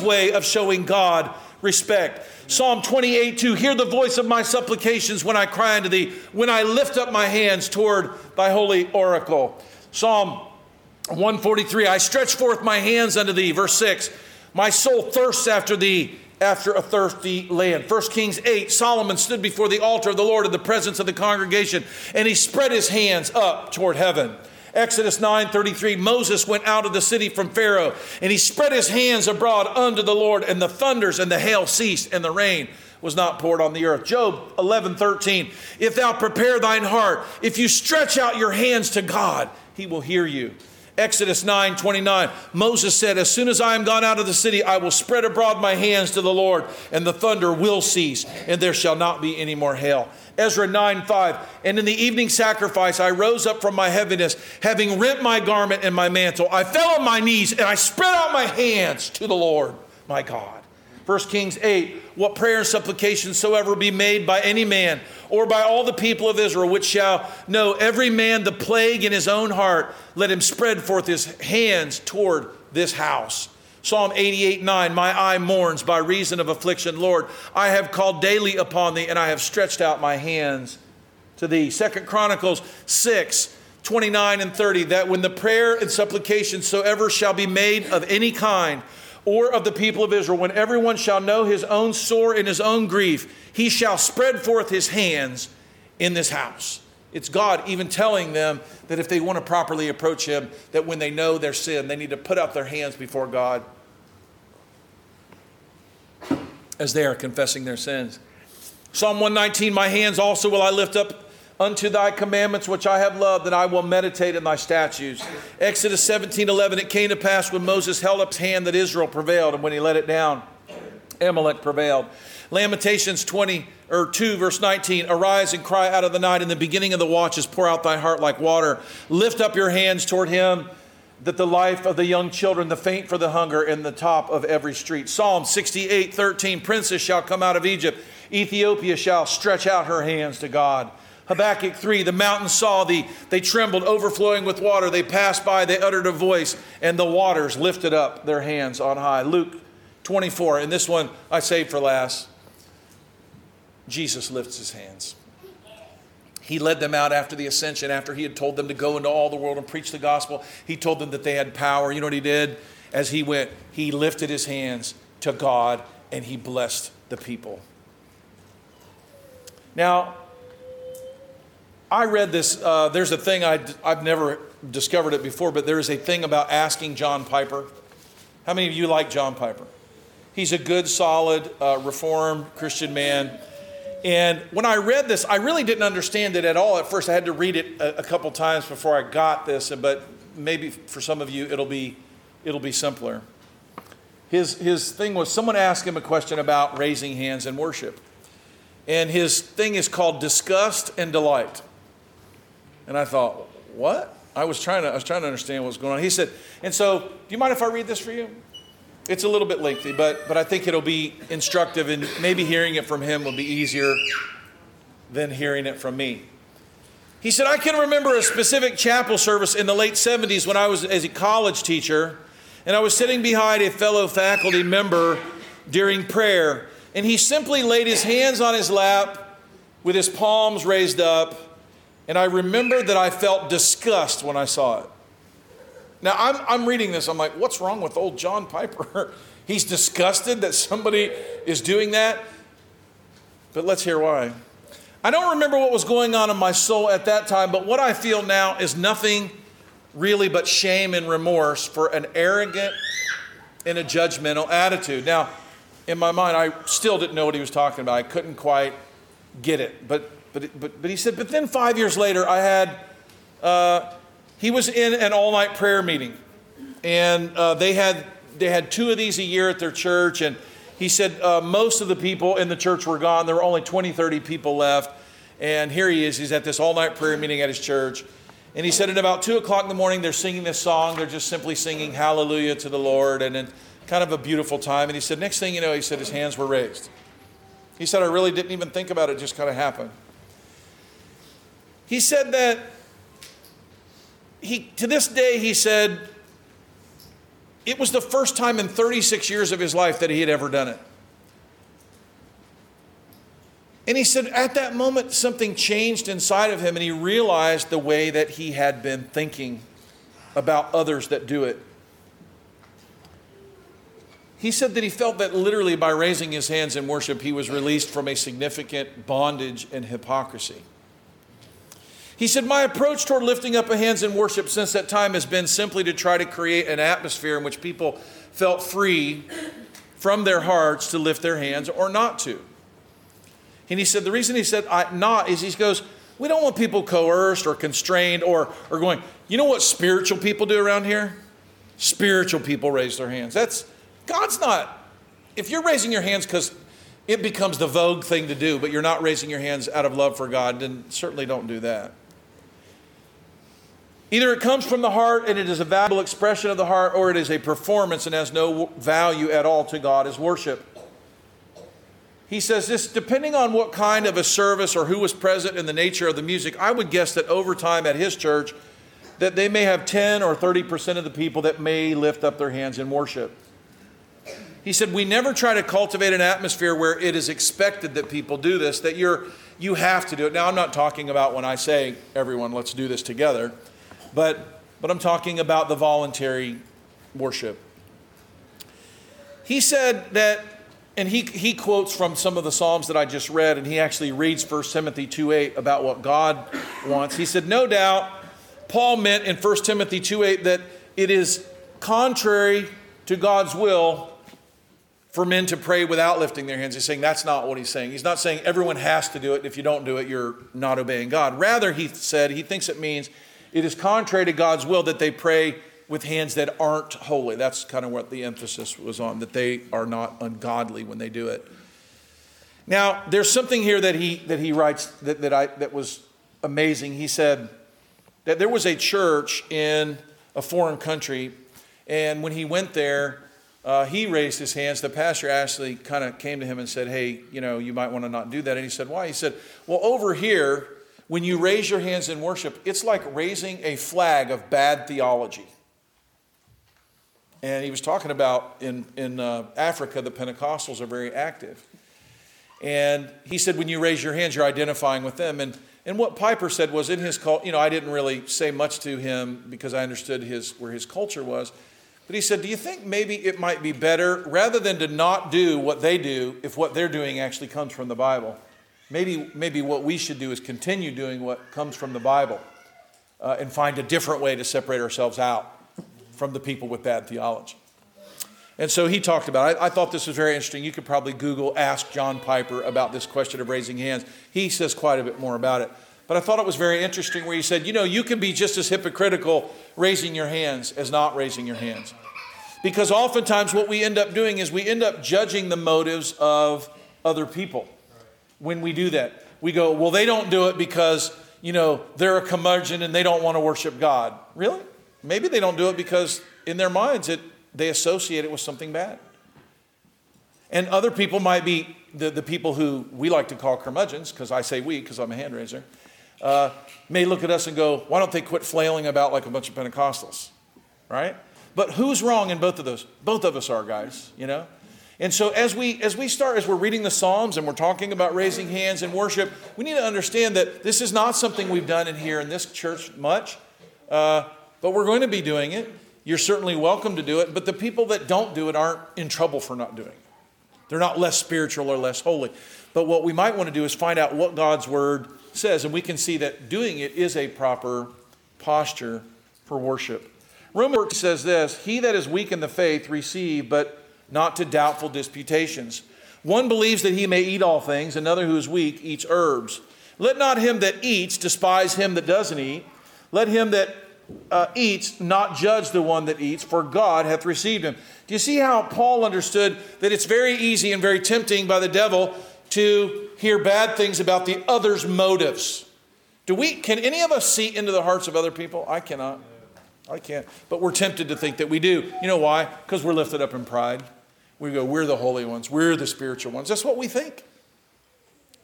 way of showing God respect. Psalm 28 2 Hear the voice of my supplications when I cry unto thee, when I lift up my hands toward thy holy oracle. Psalm 143 I stretch forth my hands unto thee. Verse 6 My soul thirsts after thee. After a thirsty land. 1 Kings 8, Solomon stood before the altar of the Lord in the presence of the congregation, and he spread his hands up toward heaven. Exodus 9:33 Moses went out of the city from Pharaoh and he spread his hands abroad unto the Lord and the thunders and the hail ceased and the rain was not poured on the earth. Job 11:13 If thou prepare thine heart if you stretch out your hands to God he will hear you. Exodus 9 29, Moses said, As soon as I am gone out of the city, I will spread abroad my hands to the Lord, and the thunder will cease, and there shall not be any more hail. Ezra 9 5, and in the evening sacrifice I rose up from my heaviness, having rent my garment and my mantle. I fell on my knees, and I spread out my hands to the Lord my God. 1 Kings 8, what prayer and supplication soever be made by any man or by all the people of Israel, which shall know every man the plague in his own heart, let him spread forth his hands toward this house. Psalm 88 9, my eye mourns by reason of affliction. Lord, I have called daily upon thee, and I have stretched out my hands to thee. Second Chronicles 6, 29 and 30, that when the prayer and supplication soever shall be made of any kind, or of the people of Israel, when everyone shall know his own sore and his own grief, he shall spread forth his hands in this house. It's God even telling them that if they want to properly approach him, that when they know their sin, they need to put out their hands before God as they are confessing their sins. Psalm 119 My hands also will I lift up unto thy commandments which I have loved, and I will meditate in thy statutes. Exodus 17 11, it came to pass when Moses held up his hand that Israel prevailed, and when he let it down, Amalek prevailed. Lamentations 20 or 2 verse 19 arise and cry out of the night in the beginning of the watches pour out thy heart like water lift up your hands toward him that the life of the young children the faint for the hunger in the top of every street psalm 68 13 princes shall come out of egypt ethiopia shall stretch out her hands to god Habakkuk 3, the mountains saw thee, they trembled, overflowing with water. They passed by, they uttered a voice, and the waters lifted up their hands on high. Luke 24, and this one I saved for last. Jesus lifts his hands. He led them out after the ascension, after he had told them to go into all the world and preach the gospel. He told them that they had power. You know what he did? As he went, he lifted his hands to God and he blessed the people. Now, I read this. Uh, there's a thing I, I've never discovered it before, but there is a thing about asking John Piper. How many of you like John Piper? He's a good, solid, uh, reformed Christian man. And when I read this, I really didn't understand it at all. At first, I had to read it a, a couple times before I got this, but maybe for some of you, it'll be, it'll be simpler. his, his thing was someone asked him a question about raising hands in worship. And his thing is called disgust and delight. And I thought, what? I was trying to, I was trying to understand what was going on. He said, and so, do you mind if I read this for you? It's a little bit lengthy, but, but I think it'll be instructive, and maybe hearing it from him will be easier than hearing it from me. He said, I can remember a specific chapel service in the late 70s when I was as a college teacher, and I was sitting behind a fellow faculty member during prayer, and he simply laid his hands on his lap with his palms raised up, and I remember that I felt disgust when I saw it. Now, I'm, I'm reading this, I'm like, what's wrong with old John Piper? (laughs) He's disgusted that somebody is doing that. But let's hear why. I don't remember what was going on in my soul at that time, but what I feel now is nothing really but shame and remorse for an arrogant and a judgmental attitude. Now, in my mind, I still didn't know what he was talking about. I couldn't quite get it. But, but, but, but he said, but then five years later, I had, uh, he was in an all night prayer meeting. And uh, they, had, they had two of these a year at their church. And he said uh, most of the people in the church were gone. There were only 20, 30 people left. And here he is. He's at this all night prayer meeting at his church. And he said, at about 2 o'clock in the morning, they're singing this song. They're just simply singing hallelujah to the Lord. And then kind of a beautiful time. And he said, next thing you know, he said his hands were raised. He said, I really didn't even think about it, it just kind of happened. He said that he, to this day, he said, it was the first time in 36 years of his life that he had ever done it. And he said, at that moment, something changed inside of him, and he realized the way that he had been thinking about others that do it. He said that he felt that literally by raising his hands in worship, he was released from a significant bondage and hypocrisy. He said, My approach toward lifting up hands in worship since that time has been simply to try to create an atmosphere in which people felt free from their hearts to lift their hands or not to. And he said, The reason he said not is he goes, We don't want people coerced or constrained or, or going, You know what spiritual people do around here? Spiritual people raise their hands. That's God's not, if you're raising your hands because it becomes the vogue thing to do, but you're not raising your hands out of love for God, then certainly don't do that. Either it comes from the heart and it is a valuable expression of the heart, or it is a performance and has no value at all to God as worship. He says this depending on what kind of a service or who was present in the nature of the music, I would guess that over time at his church, that they may have 10 or 30% of the people that may lift up their hands in worship. He said, We never try to cultivate an atmosphere where it is expected that people do this, that you're, you have to do it. Now, I'm not talking about when I say, everyone, let's do this together. But, but I'm talking about the voluntary worship. He said that, and he, he quotes from some of the Psalms that I just read, and he actually reads 1 Timothy 2 8 about what God wants. He said, No doubt, Paul meant in 1 Timothy 2 8 that it is contrary to God's will for men to pray without lifting their hands. He's saying that's not what he's saying. He's not saying everyone has to do it. If you don't do it, you're not obeying God. Rather, he said, he thinks it means it is contrary to God's will that they pray with hands that aren't holy. That's kind of what the emphasis was on, that they are not ungodly when they do it. Now, there's something here that he, that he writes that, that, I, that was amazing. He said that there was a church in a foreign country, and when he went there, uh, he raised his hands. The pastor actually kind of came to him and said, Hey, you know, you might want to not do that. And he said, Why? He said, Well, over here, when you raise your hands in worship, it's like raising a flag of bad theology. And he was talking about in, in uh, Africa, the Pentecostals are very active. And he said, when you raise your hands, you're identifying with them. And, and what Piper said was in his cult, you know, I didn't really say much to him because I understood his, where his culture was. But he said, Do you think maybe it might be better, rather than to not do what they do, if what they're doing actually comes from the Bible? Maybe, maybe what we should do is continue doing what comes from the Bible uh, and find a different way to separate ourselves out from the people with bad theology. And so he talked about it. I, I thought this was very interesting. You could probably Google Ask John Piper about this question of raising hands. He says quite a bit more about it. But I thought it was very interesting where he said, you know, you can be just as hypocritical raising your hands as not raising your hands. Because oftentimes what we end up doing is we end up judging the motives of other people when we do that. We go, well, they don't do it because, you know, they're a curmudgeon and they don't want to worship God. Really? Maybe they don't do it because in their minds it, they associate it with something bad. And other people might be the, the people who we like to call curmudgeons, because I say we, because I'm a hand raiser, uh, may look at us and go, why don't they quit flailing about like a bunch of Pentecostals? Right? But who's wrong in both of those? Both of us are, guys, you know? And so as we as we start, as we're reading the Psalms and we're talking about raising hands in worship, we need to understand that this is not something we've done in here in this church much, uh, but we're going to be doing it. You're certainly welcome to do it, but the people that don't do it aren't in trouble for not doing it. They're not less spiritual or less holy. But what we might want to do is find out what God's word says, and we can see that doing it is a proper posture for worship. Romans says this He that is weak in the faith receive, but not to doubtful disputations. One believes that he may eat all things, another who is weak eats herbs. Let not him that eats despise him that doesn't eat. Let him that uh, eats not judge the one that eats, for God hath received him. Do you see how Paul understood that it's very easy and very tempting by the devil to hear bad things about the other's motives? Do we can any of us see into the hearts of other people? I cannot. I can't. But we're tempted to think that we do. You know why? Because we're lifted up in pride. We go, we're the holy ones, we're the spiritual ones. That's what we think.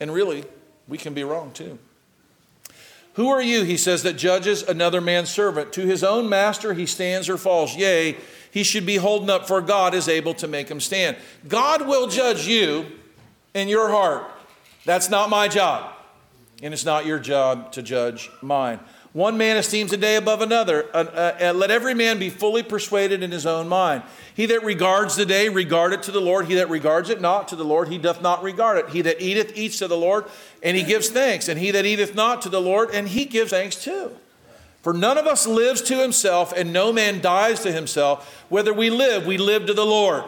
And really, we can be wrong too. Who are you, he says, that judges another man's servant? To his own master he stands or falls. Yea, he should be holding up, for God is able to make him stand. God will judge you in your heart. That's not my job. And it's not your job to judge mine. One man esteems a day above another. Uh, uh, let every man be fully persuaded in his own mind. He that regards the day, regard it to the Lord. He that regards it not to the Lord, he doth not regard it. He that eateth, eats to the Lord, and he gives thanks. And he that eateth not to the Lord, and he gives thanks too. For none of us lives to himself, and no man dies to himself. Whether we live, we live to the Lord.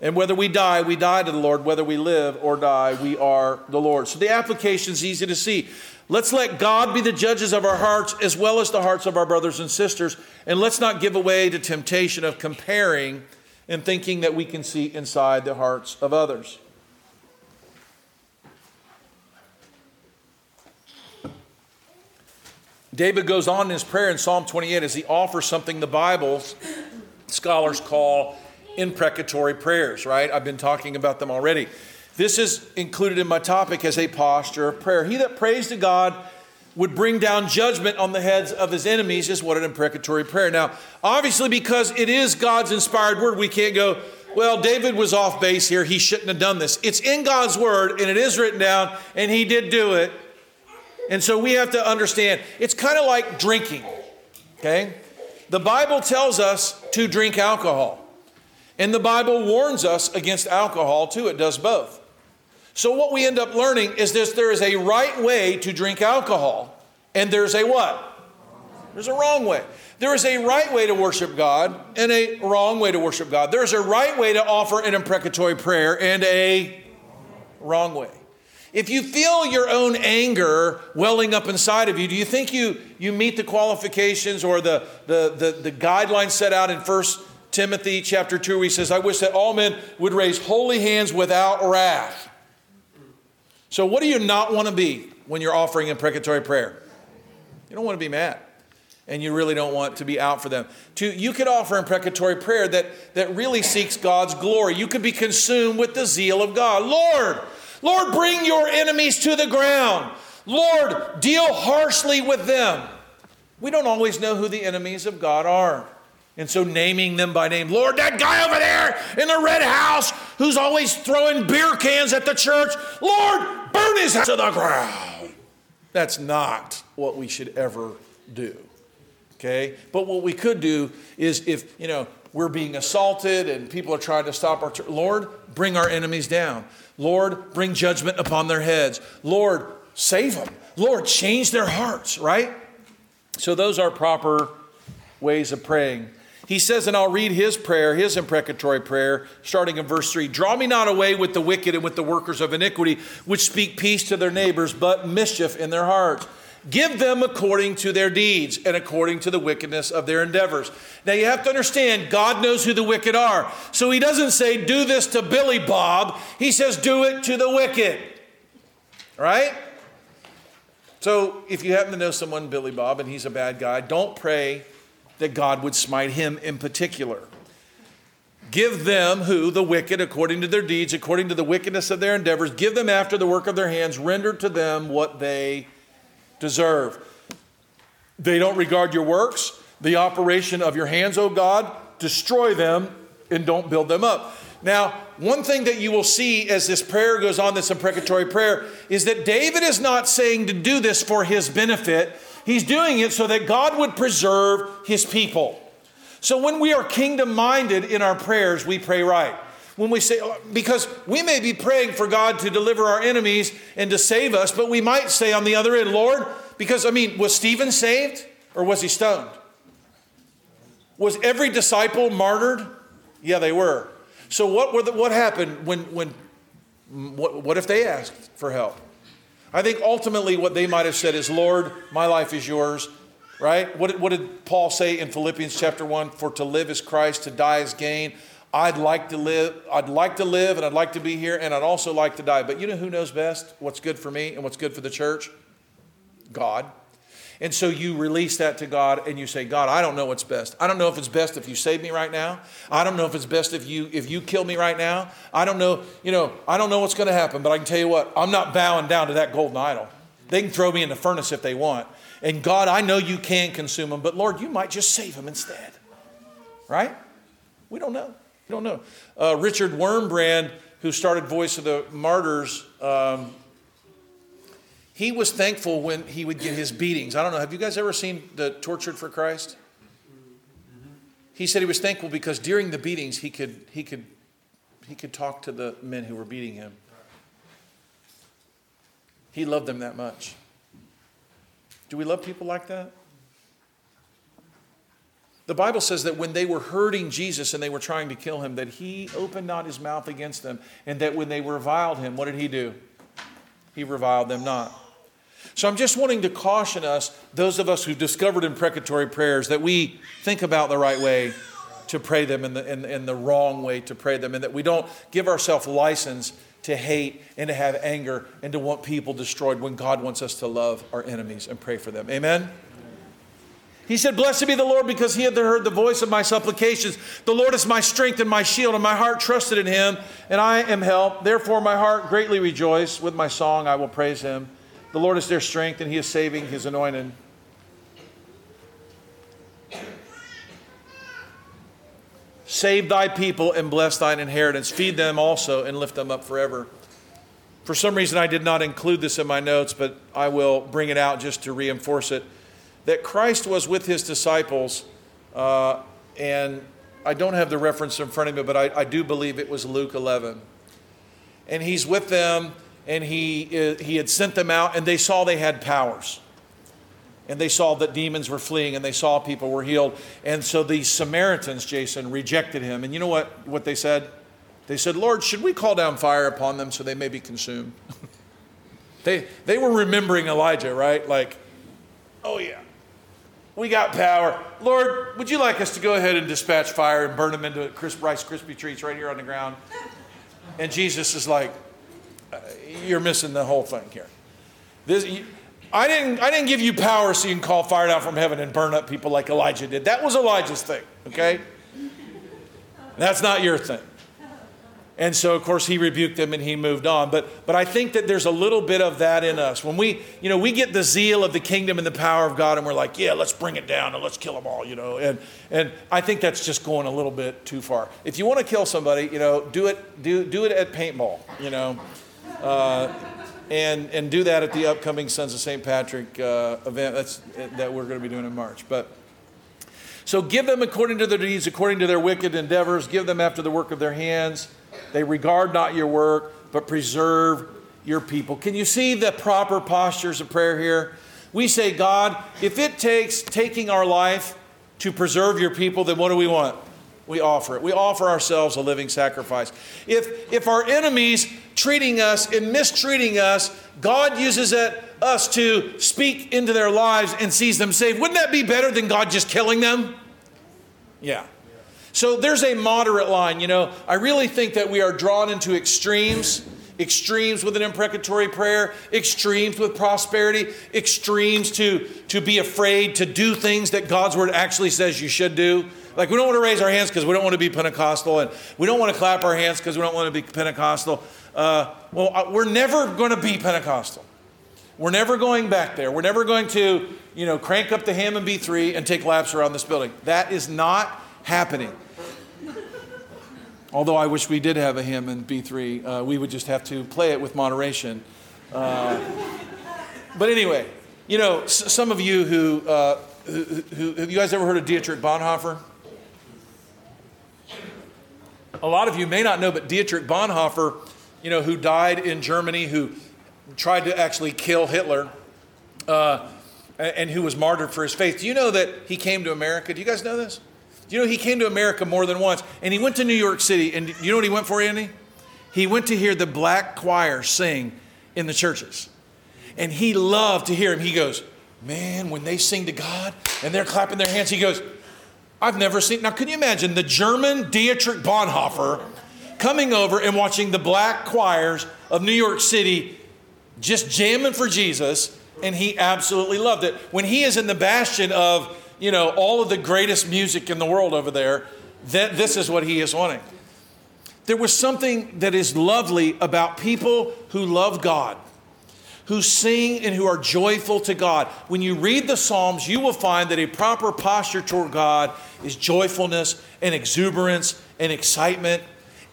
And whether we die, we die to the Lord. Whether we live or die, we are the Lord. So the application is easy to see. Let's let God be the judges of our hearts as well as the hearts of our brothers and sisters. And let's not give away to temptation of comparing and thinking that we can see inside the hearts of others. David goes on in his prayer in Psalm 28 as he offers something the Bible scholars call imprecatory prayers, right? I've been talking about them already. This is included in my topic as a posture of prayer. He that prays to God would bring down judgment on the heads of his enemies is what an imprecatory prayer. Now, obviously, because it is God's inspired word, we can't go, well, David was off base here. He shouldn't have done this. It's in God's word and it is written down, and he did do it. And so we have to understand it's kind of like drinking, okay? The Bible tells us to drink alcohol, and the Bible warns us against alcohol too. It does both. So what we end up learning is this there is a right way to drink alcohol, and there's a what? There's a wrong way. There is a right way to worship God and a wrong way to worship God. There's a right way to offer an imprecatory prayer and a wrong way. If you feel your own anger welling up inside of you, do you think you, you meet the qualifications or the, the, the, the guidelines set out in 1 Timothy chapter 2 where he says, I wish that all men would raise holy hands without wrath. So what do you not want to be when you're offering imprecatory prayer? You don't want to be mad. And you really don't want to be out for them. To, you could offer imprecatory prayer that, that really seeks God's glory. You could be consumed with the zeal of God. Lord, Lord, bring your enemies to the ground. Lord, deal harshly with them. We don't always know who the enemies of God are. And so naming them by name, Lord, that guy over there in the red house who's always throwing beer cans at the church, Lord, burn his house to the ground. That's not what we should ever do. Okay? But what we could do is if, you know, we're being assaulted and people are trying to stop our Lord, bring our enemies down. Lord, bring judgment upon their heads. Lord, save them. Lord, change their hearts, right? So those are proper ways of praying. He says, and I'll read his prayer, his imprecatory prayer, starting in verse 3 Draw me not away with the wicked and with the workers of iniquity, which speak peace to their neighbors, but mischief in their hearts. Give them according to their deeds and according to the wickedness of their endeavors. Now you have to understand, God knows who the wicked are. So he doesn't say, do this to Billy Bob. He says, do it to the wicked. Right? So if you happen to know someone, Billy Bob, and he's a bad guy, don't pray that God would smite him in particular. Give them who? The wicked, according to their deeds, according to the wickedness of their endeavors. Give them after the work of their hands. Render to them what they deserve. They don't regard your works, the operation of your hands, O God. Destroy them and don't build them up. Now, one thing that you will see as this prayer goes on, this imprecatory prayer, is that David is not saying to do this for his benefit. He's doing it so that God would preserve his people. So when we are kingdom minded in our prayers, we pray right. When we say, because we may be praying for God to deliver our enemies and to save us, but we might say on the other end, Lord, because I mean, was Stephen saved or was he stoned? Was every disciple martyred? Yeah, they were. So what, were the, what happened when, when what, what if they asked for help? I think ultimately what they might have said is, Lord, my life is yours right? What, what did Paul say in Philippians chapter 1? For to live is Christ, to die is gain. I'd like to live, I'd like to live and I'd like to be here and I'd also like to die. But you know who knows best what's good for me and what's good for the church? God. And so you release that to God and you say, God, I don't know what's best. I don't know if it's best if you save me right now. I don't know if it's best if you if you kill me right now. I don't know, you know, I don't know what's going to happen, but I can tell you what, I'm not bowing down to that golden idol. They can throw me in the furnace if they want. And God, I know you can consume them, but Lord, you might just save them instead. Right? We don't know. We don't know. Uh, Richard Wurmbrand, who started Voice of the Martyrs, um, he was thankful when he would get his beatings. I don't know. Have you guys ever seen the Tortured for Christ? He said he was thankful because during the beatings he could he could he could talk to the men who were beating him. He loved them that much. Do we love people like that? The Bible says that when they were hurting Jesus and they were trying to kill him, that he opened not his mouth against them, and that when they reviled him, what did he do? He reviled them not. So I'm just wanting to caution us, those of us who've discovered imprecatory prayers, that we think about the right way to pray them and the, and, and the wrong way to pray them, and that we don't give ourselves license to hate and to have anger and to want people destroyed when God wants us to love our enemies and pray for them. Amen? He said, Blessed be the Lord because he had heard the voice of my supplications. The Lord is my strength and my shield, and my heart trusted in him, and I am helped. Therefore, my heart greatly rejoiced. With my song, I will praise him. The Lord is their strength, and he is saving his anointed. Save thy people and bless thine inheritance. Feed them also and lift them up forever. For some reason, I did not include this in my notes, but I will bring it out just to reinforce it. That Christ was with his disciples, uh, and I don't have the reference in front of me, but I, I do believe it was Luke 11. And he's with them, and he, uh, he had sent them out, and they saw they had powers and they saw that demons were fleeing and they saw people were healed. And so the Samaritans, Jason, rejected him. And you know what, what they said? They said, Lord, should we call down fire upon them so they may be consumed? (laughs) they, they were remembering Elijah, right? Like, oh yeah, we got power. Lord, would you like us to go ahead and dispatch fire and burn them into crisp, Rice Krispie treats right here on the ground? And Jesus is like, you're missing the whole thing here. This, I didn't, I didn't give you power so you can call fire down from heaven and burn up people like Elijah did. That was Elijah's thing, okay? That's not your thing. And so, of course, he rebuked them and he moved on. But, but I think that there's a little bit of that in us. When we, you know, we get the zeal of the kingdom and the power of God and we're like, yeah, let's bring it down and let's kill them all, you know. And, and I think that's just going a little bit too far. If you want to kill somebody, you know, do it, do, do it at paintball, you know. Uh, and, and do that at the upcoming Sons of St. Patrick uh, event that's, that we're going to be doing in March. But so give them according to their deeds, according to their wicked endeavors. Give them after the work of their hands. They regard not your work, but preserve your people. Can you see the proper postures of prayer here? We say, God, if it takes taking our life to preserve your people, then what do we want? We offer it. We offer ourselves a living sacrifice. If, if our enemies treating us and mistreating us, God uses it us to speak into their lives and sees them saved, wouldn't that be better than God just killing them? Yeah. So there's a moderate line. You know, I really think that we are drawn into extremes extremes with an imprecatory prayer, extremes with prosperity, extremes to, to be afraid to do things that God's word actually says you should do. Like, we don't want to raise our hands because we don't want to be Pentecostal, and we don't want to clap our hands because we don't want to be Pentecostal. Uh, well, uh, we're never going to be Pentecostal. We're never going back there. We're never going to, you know, crank up the Hammond B3 and take laps around this building. That is not happening. Although I wish we did have a Hammond B3, uh, we would just have to play it with moderation. Uh, but anyway, you know, s- some of you who, uh, who, who, have you guys ever heard of Dietrich Bonhoeffer? A lot of you may not know, but Dietrich Bonhoeffer, you know, who died in Germany, who tried to actually kill Hitler, uh, and who was martyred for his faith. Do you know that he came to America? Do you guys know this? Do you know he came to America more than once? And he went to New York City, and you know what he went for, Andy? He went to hear the black choir sing in the churches. And he loved to hear him. He goes, Man, when they sing to God and they're clapping their hands, he goes, I've never seen. Now, can you imagine the German Dietrich Bonhoeffer coming over and watching the black choirs of New York City just jamming for Jesus? And he absolutely loved it. When he is in the bastion of, you know, all of the greatest music in the world over there, that this is what he is wanting. There was something that is lovely about people who love God who sing and who are joyful to God. When you read the Psalms, you will find that a proper posture toward God is joyfulness and exuberance and excitement.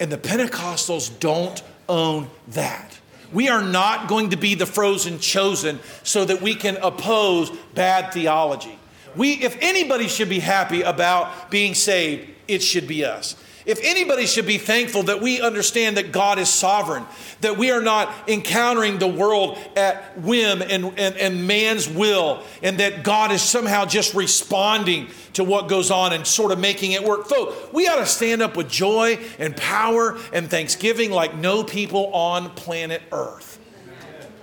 And the Pentecostals don't own that. We are not going to be the frozen chosen so that we can oppose bad theology. We, if anybody should be happy about being saved, it should be us. If anybody should be thankful that we understand that God is sovereign, that we are not encountering the world at whim and, and, and man's will, and that God is somehow just responding to what goes on and sort of making it work. Folks, we ought to stand up with joy and power and thanksgiving like no people on planet Earth.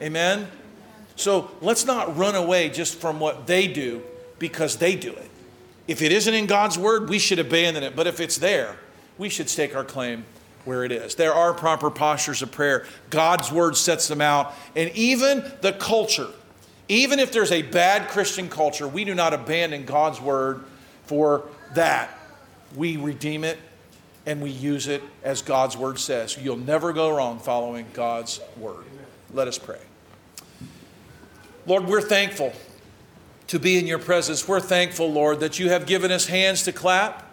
Amen? So let's not run away just from what they do because they do it. If it isn't in God's word, we should abandon it. But if it's there, we should stake our claim where it is. There are proper postures of prayer. God's word sets them out. And even the culture, even if there's a bad Christian culture, we do not abandon God's word for that. We redeem it and we use it as God's word says. You'll never go wrong following God's word. Let us pray. Lord, we're thankful to be in your presence. We're thankful, Lord, that you have given us hands to clap.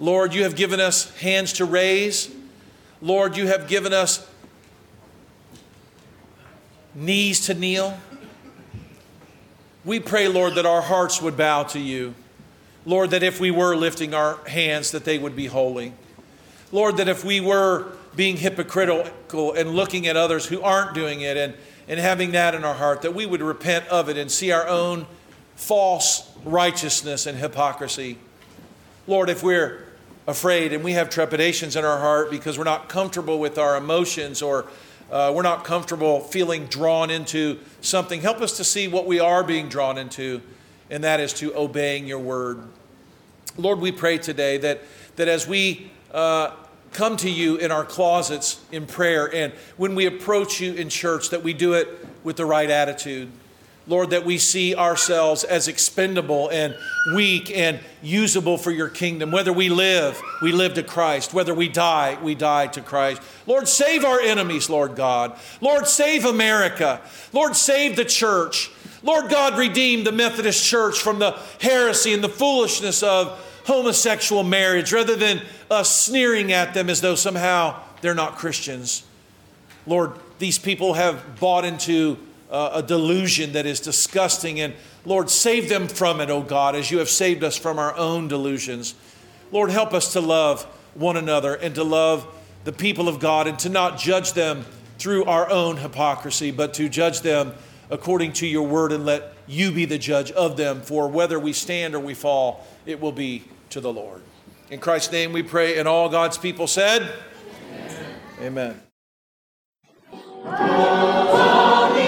Lord, you have given us hands to raise. Lord, you have given us knees to kneel. We pray, Lord, that our hearts would bow to you. Lord, that if we were lifting our hands, that they would be holy. Lord, that if we were being hypocritical and looking at others who aren't doing it and, and having that in our heart, that we would repent of it and see our own false righteousness and hypocrisy. Lord, if we're afraid and we have trepidations in our heart because we're not comfortable with our emotions or uh, we're not comfortable feeling drawn into something, help us to see what we are being drawn into, and that is to obeying your word. Lord, we pray today that, that as we uh, come to you in our closets in prayer and when we approach you in church, that we do it with the right attitude. Lord, that we see ourselves as expendable and weak and usable for your kingdom. Whether we live, we live to Christ. Whether we die, we die to Christ. Lord, save our enemies, Lord God. Lord, save America. Lord, save the church. Lord God, redeem the Methodist church from the heresy and the foolishness of homosexual marriage rather than us sneering at them as though somehow they're not Christians. Lord, these people have bought into uh, a delusion that is disgusting. And Lord, save them from it, O God, as you have saved us from our own delusions. Lord, help us to love one another and to love the people of God and to not judge them through our own hypocrisy, but to judge them according to your word and let you be the judge of them. For whether we stand or we fall, it will be to the Lord. In Christ's name we pray, and all God's people said, Amen. Amen.